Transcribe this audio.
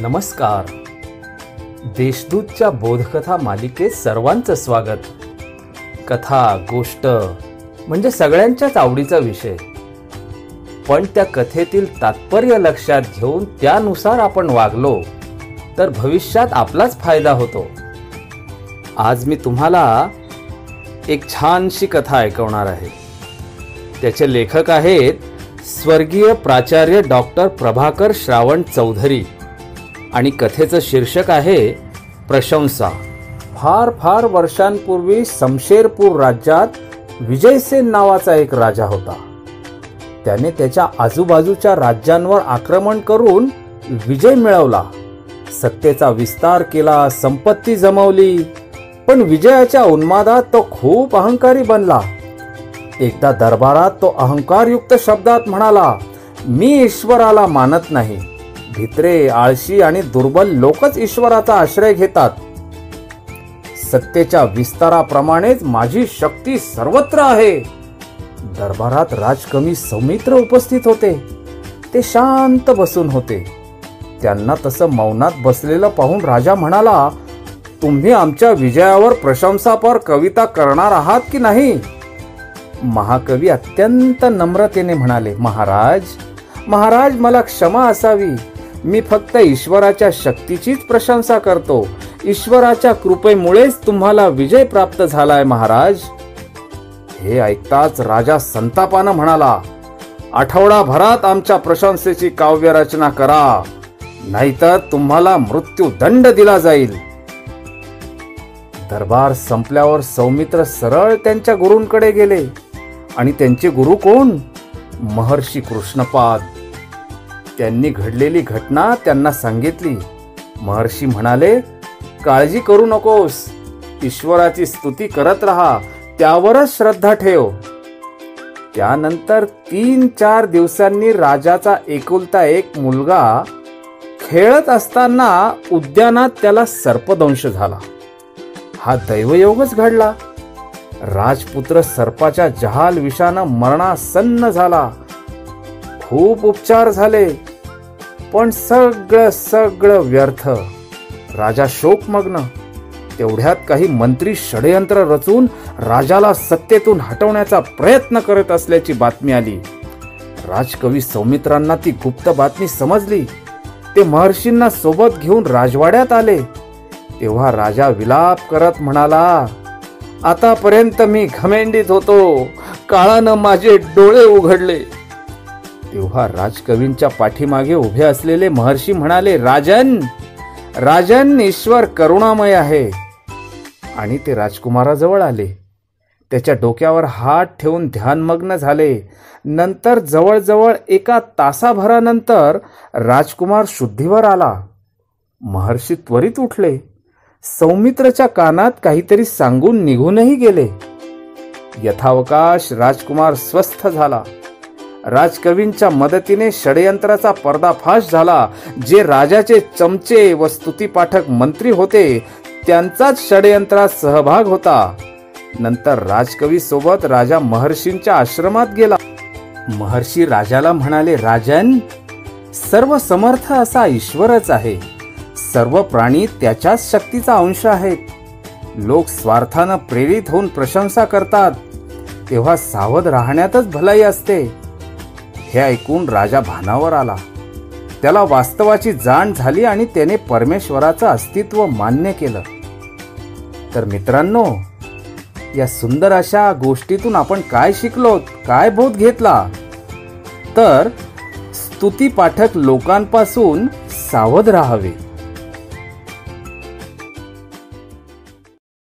नमस्कार. देशदूतच्या बोधकथा मालिकेत सर्वांचं स्वागत. कथा गोष्ट म्हणजे सगळ्यांच्याच आवडीचा विषय. पण त्या कथेतील तात्पर्य लक्षात घेऊन त्यानुसार आपण वागलो तर भविष्यात आपलाच फायदा होतो. आज मी तुम्हाला एक छानशी कथा ऐकवणार आहे. त्याचे लेखक आहेत स्वर्गीय प्राचार्य डॉक्टर प्रभाकर श्रावण चौधरी. आणि कथेचं शीर्षक आहे प्रशंसा. फार फार वर्षांपूर्वी शमशेरपूर राज्यात विजयसेन नावाचा एक राजा होता. त्याने त्याच्या आजूबाजूच्या राज्यांवर आक्रमण करून विजय मिळवला. सत्तेचा विस्तार केला संपत्ती जमवली पण विजयाच्या उन्मादात तो खूप अहंकारी बनला. एकदा दरबारात तो अहंकारयुक्त शब्दात म्हणाला मी ईश्वराला मानत नाही. भित्रे आळशी आणि दुर्बल लोकच ईश्वराचा आश्रय घेतात. सत्तेच्या विस्ताराप्रमाणेच माझी शक्ती सर्वत्र आहे. दरबारात राजकमी सौमित्र उपस्थित होते. ते शांत बसून होते. त्यांना तसं मौनात बसलेलं पाहून राजा म्हणाला तुम्ही आमच्या विजयावर प्रशंसापर कविता करणार आहात की नाही? महाकवी अत्यंत नम्रतेने म्हणाले महाराज महाराज मला क्षमा असावी. मी फक्त ईश्वराच्या शक्तीचीच प्रशंसा करतो. ईश्वराच्या कृपेमुळेच तुम्हाला विजय प्राप्त झालाय महाराज. हे ऐकताच राजा संतापानं म्हणाला आठवडाभरात आमच्या प्रशंसेची काव्य रचना करा. नाहीतर तुम्हाला मृत्यू दंड दिला जाईल. दरबार संपल्यावर सौमित्र सरळ त्यांच्या गुरूंकडे गेले. आणि त्यांचे गुरु कोण? महर्षी कृष्णपाद. त्यांनी घडलेली घटना त्यांना सांगितली. महर्षी म्हणाले काळजी करू नकोस. ईश्वराची स्तुती करत राहा. त्यावरच श्रद्धा ठेव. त्यानंतर तीन चार दिवसांनी राजाचा एकुलता एक मुलगा खेळत असताना उद्यानात त्याला सर्पदंश झाला. हा दैवयोगच घडला. राजपुत्र सर्पाच्या जहाल विषानं मरणासन्न झाला. खूप उपचार झाले. पण सगळं सगळं व्यर्थ. राजा शोकमग्न. तेवढ्यात काही मंत्री षडयंत्र रचून राजाला सत्तेतून हटवण्याचा प्रयत्न करत असल्याची बातमी आली. राजकवी सौमित्रांना ती गुप्त बातमी समजली. ते महर्षींना सोबत घेऊन राजवाड्यात आले. तेव्हा राजा विलाप करत म्हणाला आतापर्यंत मी घमेंडीत होतो. काळानं माझे डोळे उघडले. तेव्हा राजकवींच्या पाठीमागे उभे असलेले महर्षी म्हणाले राजन राजन ईश्वर करुणामय आहे. आणि ते राजकुमाराजवळ आले. त्याच्या डोक्यावर हात ठेवून ध्यानमग्न झाले. नंतर जवळजवळ एका तासाभरानंतर राजकुमार शुद्धीवर आला. महर्षी त्वरित उठले. सौमित्रच्या कानात काहीतरी सांगून निघूनही गेले. यथावकाश राजकुमार स्वस्थ झाला. राजकवींच्या मदतीने षडयंत्राचा पर्दाफाश झाला. जे राजाचे चमचे व स्तुतीपाठक मंत्री होते त्यांचाच षडयंत्रात सहभाग होता. नंतर राजकवी सोबत राजा महर्षींच्या आश्रमात गेला. महर्षी राजाला म्हणाले राजन सर्व समर्थ असा ईश्वरच आहे. सर्व प्राणी त्याच्याच शक्तीचा अंश आहेत. लोक स्वार्थानं प्रेरित होऊन प्रशंसा करतात. तेव्हा सावध राहण्यातच भलाई असते. हे ऐकून राजा भानावर आला. त्याला वास्तवाची जाण झाली आणि त्याने परमेश्वराचं अस्तित्व मान्य केलं. तर मित्रांनो या सुंदर अशा गोष्टीतून आपण काय शिकलो काय बोध घेतला? तर स्तुती पाठक लोकांपासून सावध राहावे.